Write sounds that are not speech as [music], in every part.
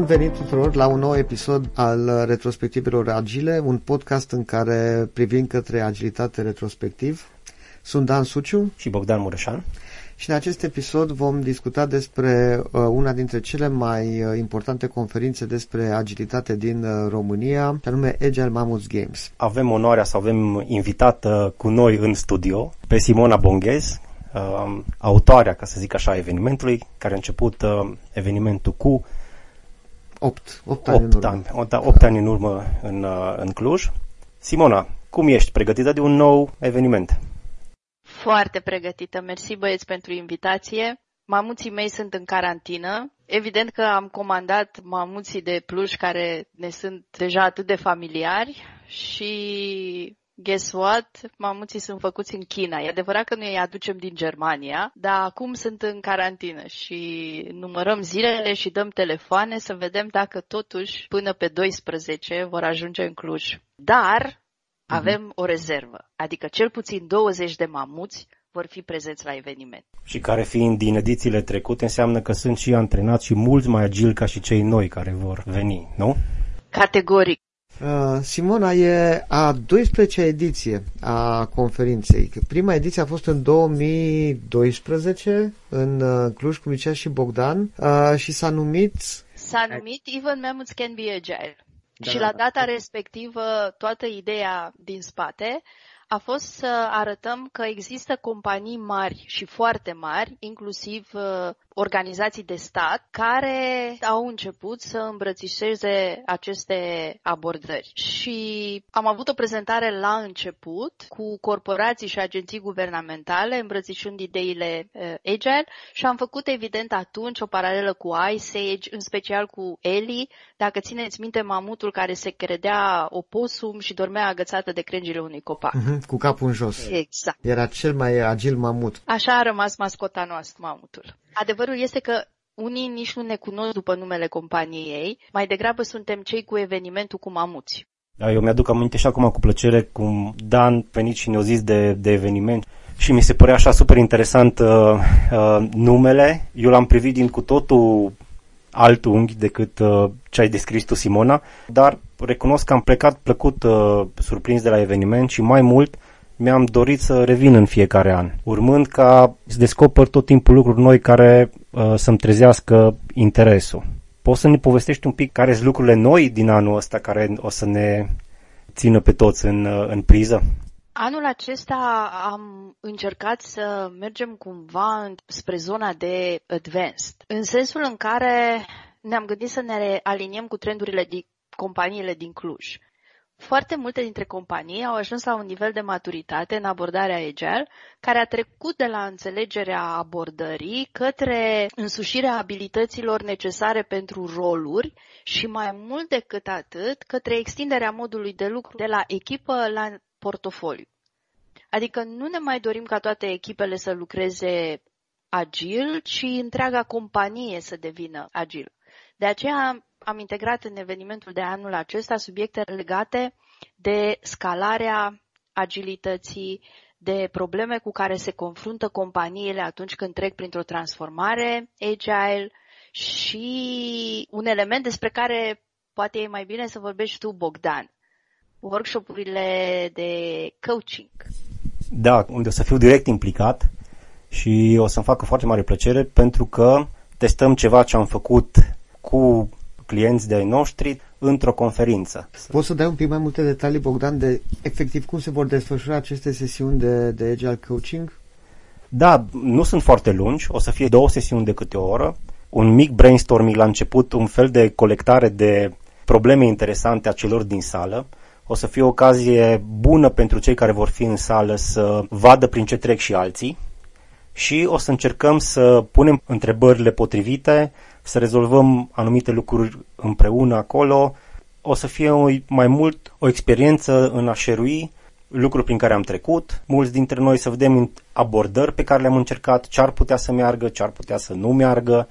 Bun venit tuturor la un nou episod al Retrospectivelor Agile, un podcast în care privim către agilitate retrospectiv. Sunt Dan Suciu și Bogdan Mureșan. Și în acest episod vom discuta despre uh, una dintre cele mai uh, importante conferințe despre agilitate din uh, România, și anume Agile Mammoth Games. Avem onoarea să avem invitată cu noi în studio pe Simona Bonghez, uh, autoarea, ca să zic așa, evenimentului, care a început uh, evenimentul cu 8, 8 ani 8 în urmă. Ani, 8, 8 ani în urmă în, uh, în Cluj. Simona, cum ești pregătită de un nou eveniment? Foarte pregătită. Mersi băieți pentru invitație. Mamuții mei sunt în carantină. Evident că am comandat mamuții de pluș care ne sunt deja atât de familiari și guess what? Mamuții sunt făcuți în China. E adevărat că noi îi aducem din Germania, dar acum sunt în carantină și numărăm zilele și dăm telefoane să vedem dacă totuși până pe 12 vor ajunge în Cluj. Dar Mhm. avem o rezervă, adică cel puțin 20 de mamuți vor fi prezenți la eveniment. Și care fiind din edițiile trecute înseamnă că sunt și antrenați și mulți mai agili ca și cei noi care vor veni, nu? Categoric. Uh, Simona e a 12-a ediție a conferinței. Prima ediție a fost în 2012 în uh, Cluj cu Mircea și Bogdan uh, și s-a numit... S-a numit Even Mammoths Can Be Agile. Da, și la data respectivă, toată ideea din spate a fost să arătăm că există companii mari și foarte mari, inclusiv uh, organizații de stat, care au început să îmbrățișeze aceste abordări. Și am avut o prezentare la început cu corporații și agenții guvernamentale îmbrățișând ideile uh, Agile și am făcut evident atunci o paralelă cu Ice Age, în special cu Eli, dacă țineți minte mamutul care se credea oposum și dormea agățată de crengile unui copac. Uh-huh cu capul în jos. Exact. Era cel mai agil mamut. Așa a rămas mascota noastră, mamutul. Adevărul este că unii nici nu ne cunosc după numele companiei ei, mai degrabă suntem cei cu evenimentul cu mamuți. Da, eu mi-aduc aminte și acum cu plăcere cum Dan venit și ne-a zis de, de eveniment și mi se părea așa super interesant uh, uh, numele. Eu l-am privit din cu totul alt unghi decât uh, ce ai descris tu, Simona, dar recunosc că am plecat plăcut uh, surprins de la eveniment și mai mult mi-am dorit să revin în fiecare an, urmând ca să descoper tot timpul lucruri noi care uh, să-mi trezească interesul. Poți să ne povestești un pic care sunt lucrurile noi din anul ăsta care o să ne țină pe toți în, uh, în priză? Anul acesta am încercat să mergem cumva spre zona de advanced, în sensul în care ne-am gândit să ne aliniem cu trendurile din companiile din Cluj. Foarte multe dintre companii au ajuns la un nivel de maturitate în abordarea agile, care a trecut de la înțelegerea abordării către însușirea abilităților necesare pentru roluri și mai mult decât atât, către extinderea modului de lucru de la echipă la portofoliu. Adică nu ne mai dorim ca toate echipele să lucreze agil, ci întreaga companie să devină agil. De aceea am integrat în evenimentul de anul acesta subiecte legate de scalarea agilității, de probleme cu care se confruntă companiile atunci când trec printr-o transformare agile și un element despre care poate e mai bine să vorbești tu, Bogdan. Workshopurile de coaching. Da, unde o să fiu direct implicat și o să-mi facă foarte mare plăcere pentru că testăm ceva ce am făcut cu clienți de noștri într-o conferință. Poți să dai un pic mai multe detalii, Bogdan, de efectiv cum se vor desfășura aceste sesiuni de, de Agile Coaching? Da, nu sunt foarte lungi, o să fie două sesiuni de câte o oră, un mic brainstorming la început, un fel de colectare de probleme interesante a celor din sală. O să fie o ocazie bună pentru cei care vor fi în sală să vadă prin ce trec și alții. Și o să încercăm să punem întrebările potrivite, să rezolvăm anumite lucruri împreună acolo. O să fie o, mai mult o experiență în a șerui lucruri prin care am trecut, mulți dintre noi să vedem abordări pe care le-am încercat, ce ar putea să meargă, ce ar putea să nu meargă,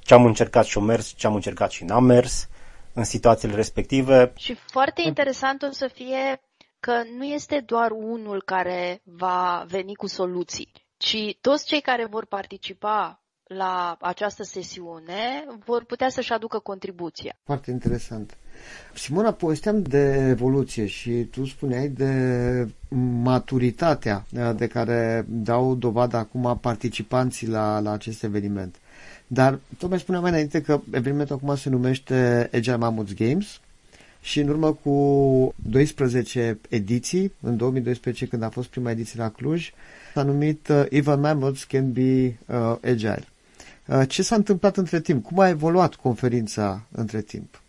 ce am încercat și o mers, ce am încercat și n-am mers în situațiile respective. Și foarte interesant o să fie că nu este doar unul care va veni cu soluții, ci toți cei care vor participa la această sesiune vor putea să-și aducă contribuția. Foarte interesant. Simona, povesteam de evoluție și tu spuneai de maturitatea de care dau dovadă acum participanții la, la acest eveniment. Dar tot mai spuneam mai înainte că evenimentul acum se numește Agile Mammoths Games și în urmă cu 12 ediții, în 2012 când a fost prima ediție la Cluj, s-a numit uh, Even Mammoths Can Be uh, Agile. Uh, ce s-a întâmplat între timp? Cum a evoluat conferința între timp?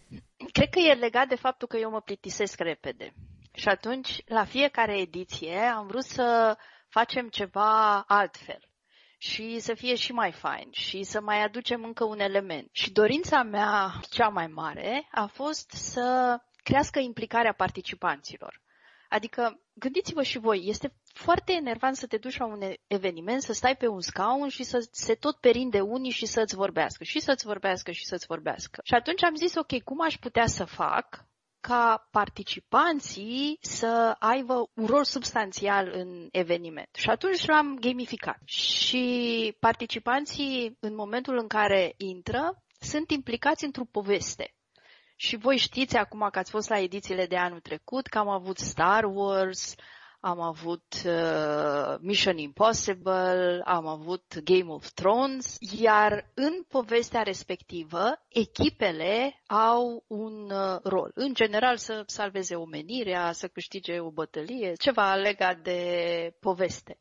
Cred că e legat de faptul că eu mă plictisesc repede. Și atunci, la fiecare ediție, am vrut să facem ceva altfel și să fie și mai fain și să mai aducem încă un element. Și dorința mea cea mai mare a fost să crească implicarea participanților. Adică, gândiți-vă și voi, este foarte enervant să te duci la un eveniment, să stai pe un scaun și să se tot perinde unii și să-ți vorbească, și să-ți vorbească, și să-ți vorbească. Și atunci am zis, ok, cum aș putea să fac ca participanții să aibă un rol substanțial în eveniment. Și atunci l-am gamificat. Și participanții, în momentul în care intră, sunt implicați într-o poveste. Și voi știți acum că ați fost la edițiile de anul trecut că am avut Star Wars, am avut uh, Mission Impossible, am avut Game of Thrones, iar în povestea respectivă, echipele au un uh, rol. În general să salveze omenirea, să câștige o bătălie, ceva legat de poveste.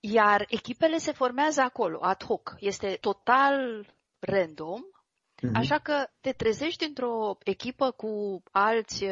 Iar echipele se formează acolo, ad hoc. Este total random, Mm-hmm. Așa că te trezești într-o echipă cu alți 5-6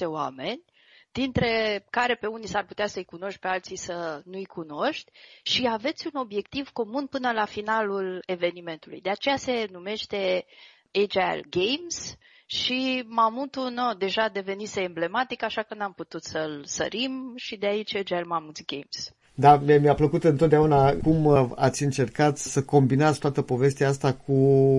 uh, oameni dintre care pe unii s-ar putea să-i cunoști, pe alții să nu-i cunoști și aveți un obiectiv comun până la finalul evenimentului. De aceea se numește Agile Games și mamutul no, deja devenise emblematic, așa că n-am putut să-l sărim și de aici Agile Mammoth Games. Da, mi-a plăcut întotdeauna cum uh, ați încercat să combinați toată povestea asta cu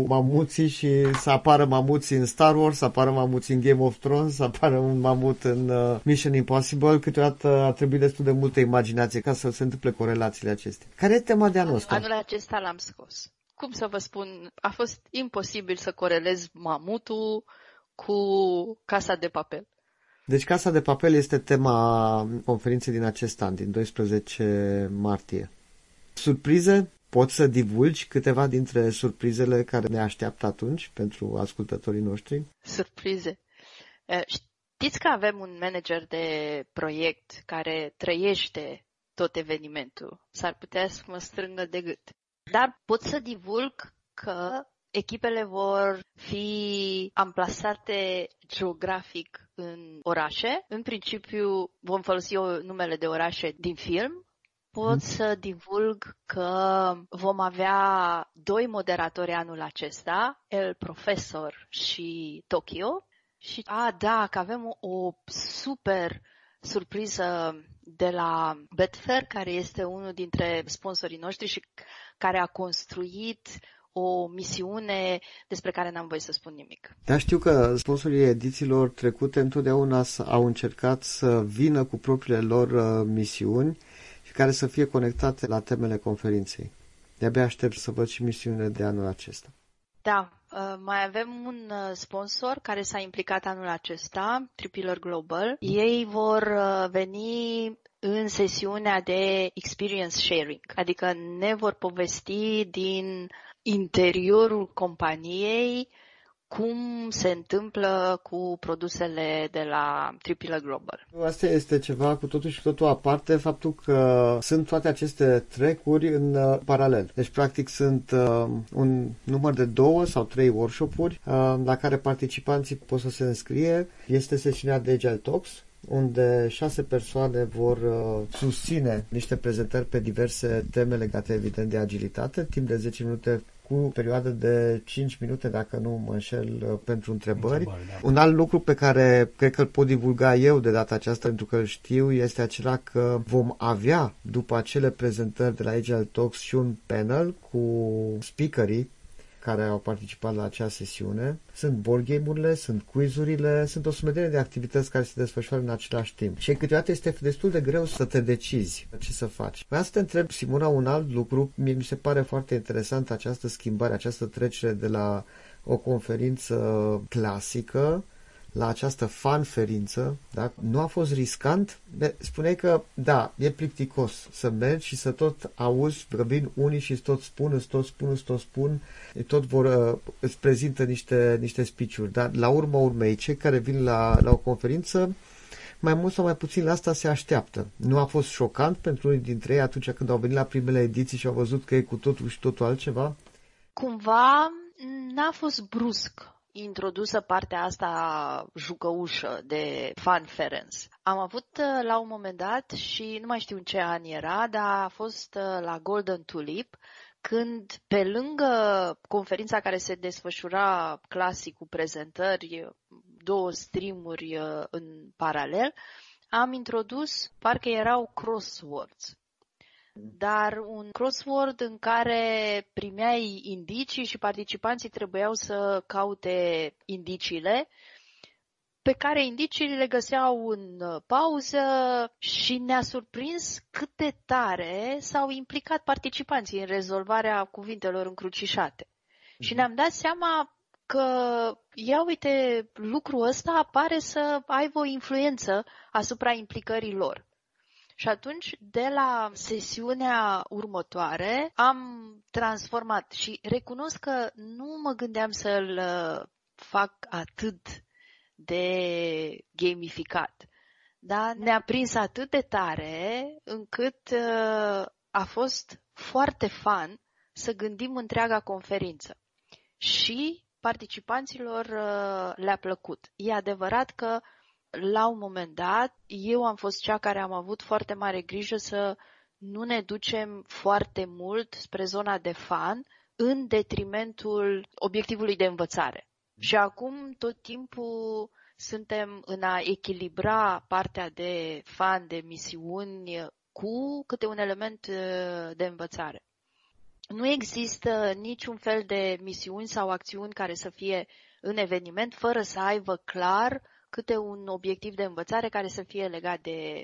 mamuții și să apară mamuții în Star Wars, să apară mamuții în Game of Thrones, să apară un mamut în uh, Mission Impossible. Câteodată a trebuit destul de multă imaginație ca să se întâmple corelațiile acestea. Care e tema de anul ăsta? Anul acesta l-am scos. Cum să vă spun, a fost imposibil să corelez mamutul cu casa de papel. Deci Casa de Papel este tema conferinței din acest an, din 12 martie. Surprize? Poți să divulgi câteva dintre surprizele care ne așteaptă atunci pentru ascultătorii noștri? Surprize. Știți că avem un manager de proiect care trăiește tot evenimentul. S-ar putea să mă strângă de gât. Dar pot să divulg că echipele vor fi amplasate geografic în orașe. În principiu vom folosi numele de orașe din film. Pot mm. să divulg că vom avea doi moderatori anul acesta, El Profesor și Tokyo. Și, a, da, că avem o, o super surpriză de la Betfair, care este unul dintre sponsorii noștri și care a construit o misiune despre care n-am voie să spun nimic. Da, știu că sponsorii edițiilor trecute întotdeauna au încercat să vină cu propriile lor uh, misiuni și care să fie conectate la temele conferinței. De-abia aștept să văd și misiunile de anul acesta. Da, uh, mai avem un uh, sponsor care s-a implicat anul acesta, Tripiller Global. Ei vor veni în sesiunea de experience sharing, adică ne vor povesti din interiorul companiei cum se întâmplă cu produsele de la Triple Global. Asta este ceva cu totul și cu totul aparte, faptul că sunt toate aceste trecuri în uh, paralel. Deci, practic, sunt uh, un număr de două sau trei workshop-uri uh, la care participanții pot să se înscrie. Este sesiunea de Agile Talks, unde șase persoane vor uh, susține niște prezentări pe diverse teme legate evident de agilitate, timp de 10 minute cu perioadă de 5 minute, dacă nu mă înșel, uh, pentru întrebări. întrebări da. Un alt lucru pe care cred că îl pot divulga eu de data aceasta, pentru că îl știu, este acela că vom avea, după acele prezentări de la Agile Talks, și un panel cu speakerii care au participat la acea sesiune. Sunt board game-urile, sunt quizurile, sunt o sumedenie de activități care se desfășoară în același timp. Și câteodată este destul de greu să te decizi ce să faci. Vreau să te întreb, Simona, un alt lucru. Mie mi se pare foarte interesant această schimbare, această trecere de la o conferință clasică la această fanferință, da? nu a fost riscant? Spuneai că, da, e plicticos să mergi și să tot auzi, vin unii și tot spun, îți tot spun, îți tot spun, tot vor, uh, îți prezintă niște, niște speech-uri, dar la urma urmei, cei care vin la, la o conferință, mai mult sau mai puțin la asta se așteaptă. Nu a fost șocant pentru unii dintre ei atunci când au venit la primele ediții și au văzut că e cu totul și totul altceva? Cumva n-a fost brusc introdusă partea asta jucăușă de fanference. Am avut uh, la un moment dat și nu mai știu în ce an era, dar a fost uh, la Golden Tulip, când pe lângă conferința care se desfășura clasic cu prezentări, două streamuri uh, în paralel, am introdus, parcă erau crosswords dar un crossword în care primeai indicii și participanții trebuiau să caute indiciile pe care indiciile le găseau în pauză și ne-a surprins cât de tare s-au implicat participanții în rezolvarea cuvintelor încrucișate. Mm-hmm. Și mhm. ne-am dat seama că, ia uite, lucrul ăsta pare să aibă o influență asupra implicării lor. Și atunci, de la sesiunea următoare, am transformat și recunosc că nu mă gândeam să-l uh, fac atât de gamificat. Da? Ne-a prins atât de tare încât uh, a fost foarte fan să gândim întreaga conferință. Și participanților uh, le-a plăcut. E adevărat că la un moment dat, eu am fost cea care am avut foarte mare grijă să nu ne ducem foarte mult spre zona de fan în detrimentul obiectivului de învățare. Și acum tot timpul suntem în a echilibra partea de fan, de misiuni cu câte un element uh, de învățare. Nu există niciun fel de misiuni sau acțiuni care să fie în eveniment fără să aibă clar câte un obiectiv de învățare care să fie legat de,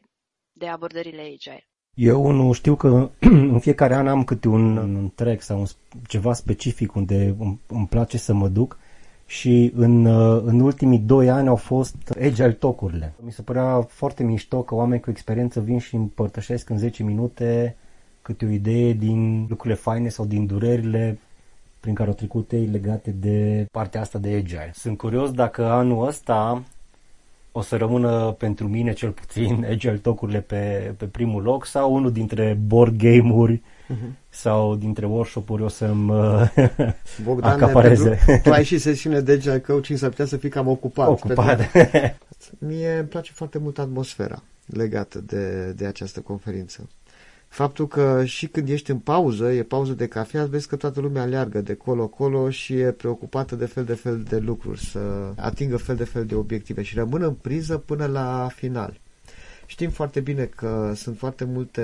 de abordările agile. Eu nu știu că [clears throat] în fiecare an am câte un, un trek sau un, ceva specific unde îmi, îmi place să mă duc și în, în ultimii doi ani au fost agile talk-urile. Mi se părea foarte mișto că oameni cu experiență vin și împărtășesc în 10 minute câte o idee din lucrurile faine sau din durerile prin care au trecut ei legate de partea asta de agile. Sunt curios dacă anul ăsta o să rămână pentru mine cel puțin [laughs] Agile Talk-urile pe, pe primul loc sau unul dintre board game-uri uh-huh. sau dintre workshop-uri o să-mi [laughs] Bogdan, acapareze. tu ai [laughs] și sesiune de Agile Coaching, s-ar putea să fii cam ocupat. Ocupat. Pentru... Mie îmi place foarte mult atmosfera legată de, de această conferință faptul că și când ești în pauză, e pauză de cafea, vezi că toată lumea aleargă de colo-colo și e preocupată de fel de fel de lucruri, să atingă fel de fel de obiective și rămână în priză până la final. Știm foarte bine că sunt foarte multe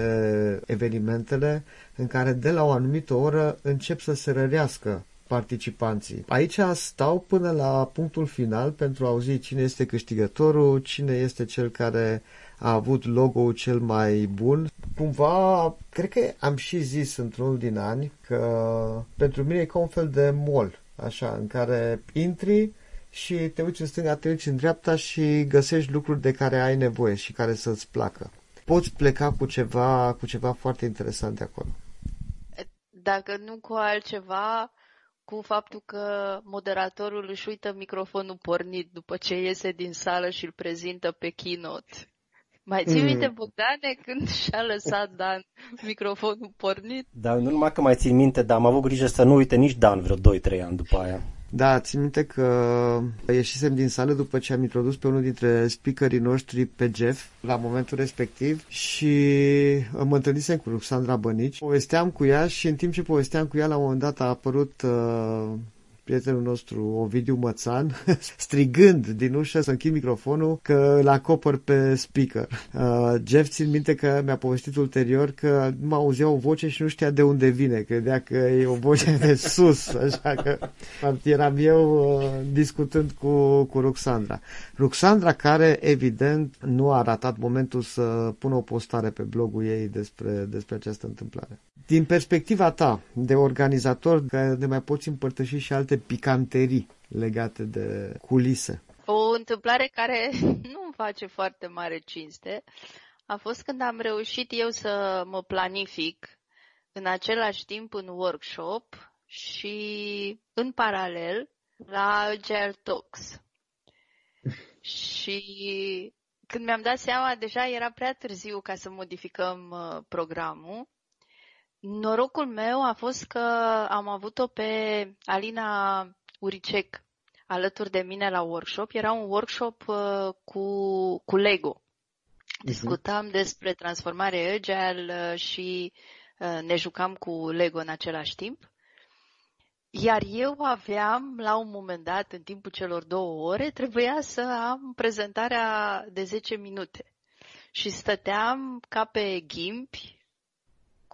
evenimentele în care de la o anumită oră încep să se rărească participanții. Aici stau până la punctul final pentru a auzi cine este câștigătorul, cine este cel care a avut logo-ul cel mai bun. Cumva, cred că am și zis într-unul din ani că pentru mine e ca un fel de mall, așa, în care intri și te uiți în stânga, te uiți în dreapta și găsești lucruri de care ai nevoie și care să-ți placă. Poți pleca cu ceva, cu ceva foarte interesant de acolo. Dacă nu cu altceva, cu faptul că moderatorul își uită microfonul pornit după ce iese din sală și îl prezintă pe keynote. Mai ții mm. minte, Bogdane, când și-a lăsat Dan microfonul pornit? Da, nu numai că mai țin minte, dar am avut grijă să nu uite nici Dan vreo 2-3 ani după aia. Da, țin minte că ieșisem din sală după ce am introdus pe unul dintre speakerii noștri pe Jeff la momentul respectiv și mă întâlnisem cu Ruxandra Bănici. Povesteam cu ea și în timp ce povesteam cu ea la un moment dat a apărut uh, prietenul nostru Ovidiu Mățan, [laughs] strigând din ușă să închid microfonul că îl acopăr pe speaker. Uh, Jeff țin minte că mi-a povestit ulterior că nu mă auzea o voce și nu știa de unde vine, credea că e o voce de sus, [laughs] așa că eram eu uh, discutând cu, cu Ruxandra. Ruxandra care evident nu a ratat momentul să pună o postare pe blogul ei despre, despre această întâmplare. Din perspectiva ta de organizator, că ne mai poți împărtăși și alte picanterii legate de culise. O întâmplare care [laughs] nu îmi face foarte mare cinste a fost când am reușit eu să mă planific în același timp în workshop și în paralel la Agile Talks. și când mi-am dat seama, deja era prea târziu ca să modificăm uh, programul. Norocul meu a fost că am avut-o pe Alina Uricec alături de mine la workshop. Era un workshop uh, cu, cu Lego. Mhm. Discutam uh-huh. despre transformare agile uh, și uh, ne jucam cu Lego în același timp. Iar eu aveam, la un moment dat, în timpul celor două ore, trebuia să am prezentarea de 10 minute. Și stăteam ca pe ghimpi,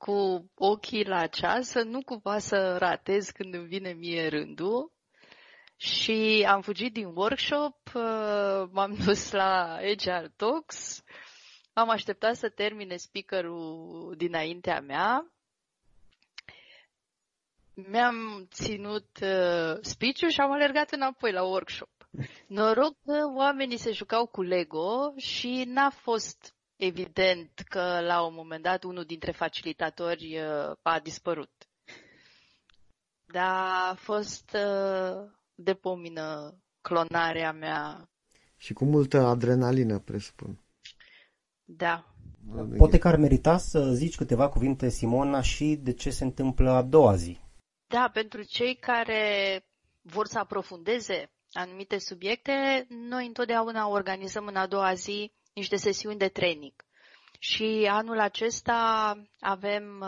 cu ochii la ceas, să nu cumva să ratez când îmi vine mie rândul. Și am fugit din workshop, uh, m-am [laughs] dus la Agile Talks, am așteptat să termine speakerul dinaintea mea mi-am ținut uh, speech și am alergat înapoi la workshop. Noroc că oamenii se jucau cu Lego și n-a fost evident că la un moment dat unul dintre facilitatori uh, a dispărut. Dar a fost uh, de pomină clonarea mea. Și cu multă adrenalină, presupun. Da. Poate că ar merita să zici câteva cuvinte, Simona, și de ce se întâmplă a doua zi. Da, pentru cei care vor să aprofundeze anumite subiecte, noi întotdeauna organizăm în a doua zi niște sesiuni de training. Și anul acesta avem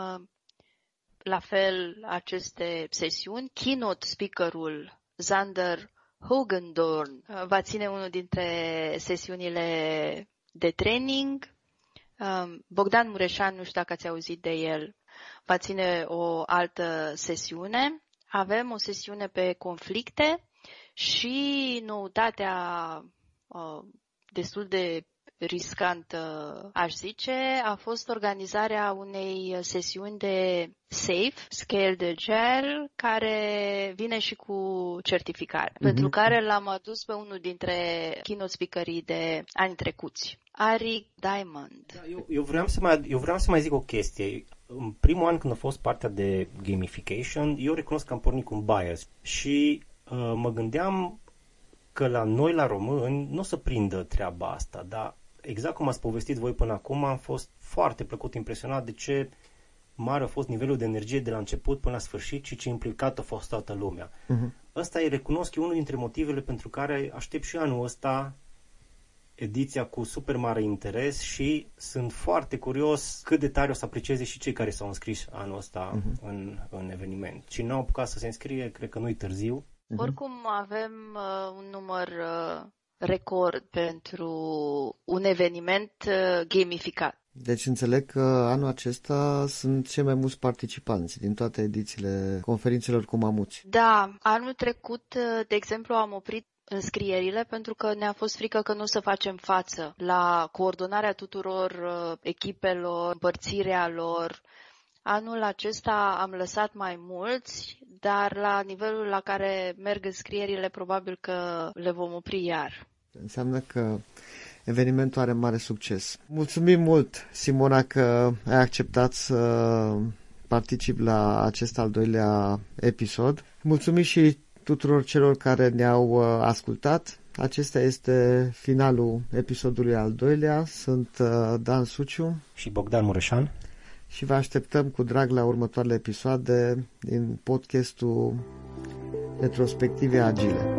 la fel aceste sesiuni. Keynote speakerul Zander Hogendorn va ține unul dintre sesiunile de training. Bogdan Mureșan, nu știu dacă ați auzit de el, va ține o altă sesiune. Avem o sesiune pe conflicte și noutatea uh, destul de riscantă, aș zice, a fost organizarea unei sesiuni de SAFE, Scale de Gel, care vine și cu certificare, mm-hmm. pentru care l-am adus pe unul dintre keynote speakerii de ani trecuți. Ari Diamond. Da, eu, eu, vreau să mai, eu vreau să mai zic o chestie în primul an când a fost partea de gamification, eu recunosc că am pornit cu un bias și uh, mă gândeam că la noi, la români, nu o să prindă treaba asta, dar exact cum ați povestit voi până acum, am fost foarte plăcut impresionat de ce mare a fost nivelul de energie de la început până la sfârșit și ce implicat a fost toată lumea. Uh-huh. Ăsta e, recunosc, e unul dintre motivele pentru care aștept și anul ăsta ediția cu super mare interes și sunt foarte curios cât de tare o să aprecieze și cei care s-au înscris anul ăsta uh-huh. în, în eveniment. Cine nu au apucat să se înscrie, cred că nu-i târziu. Uh-huh. Oricum avem uh, un număr uh, record pentru un eveniment uh, gamificat. Deci înțeleg că anul acesta sunt cei mai mulți participanți din toate edițiile conferințelor cu mamuți. Da, anul trecut, uh, de exemplu, am oprit înscrierile pentru că ne-a fost frică că nu o să facem față la coordonarea tuturor uh, echipelor, împărțirea lor. Anul acesta am lăsat mai mulți, dar la nivelul la care merg înscrierile probabil că le vom opri iar. Înseamnă că evenimentul are mare succes. Mulțumim mult, Simona, că ai acceptat să particip la acest al doilea episod. Mulțumim și tuturor celor care ne-au uh, ascultat. Acesta este finalul episodului al doilea. Sunt uh, Dan Suciu și Bogdan Mureșan și vă așteptăm cu drag la următoarele episoade din podcastul Retrospective Agile.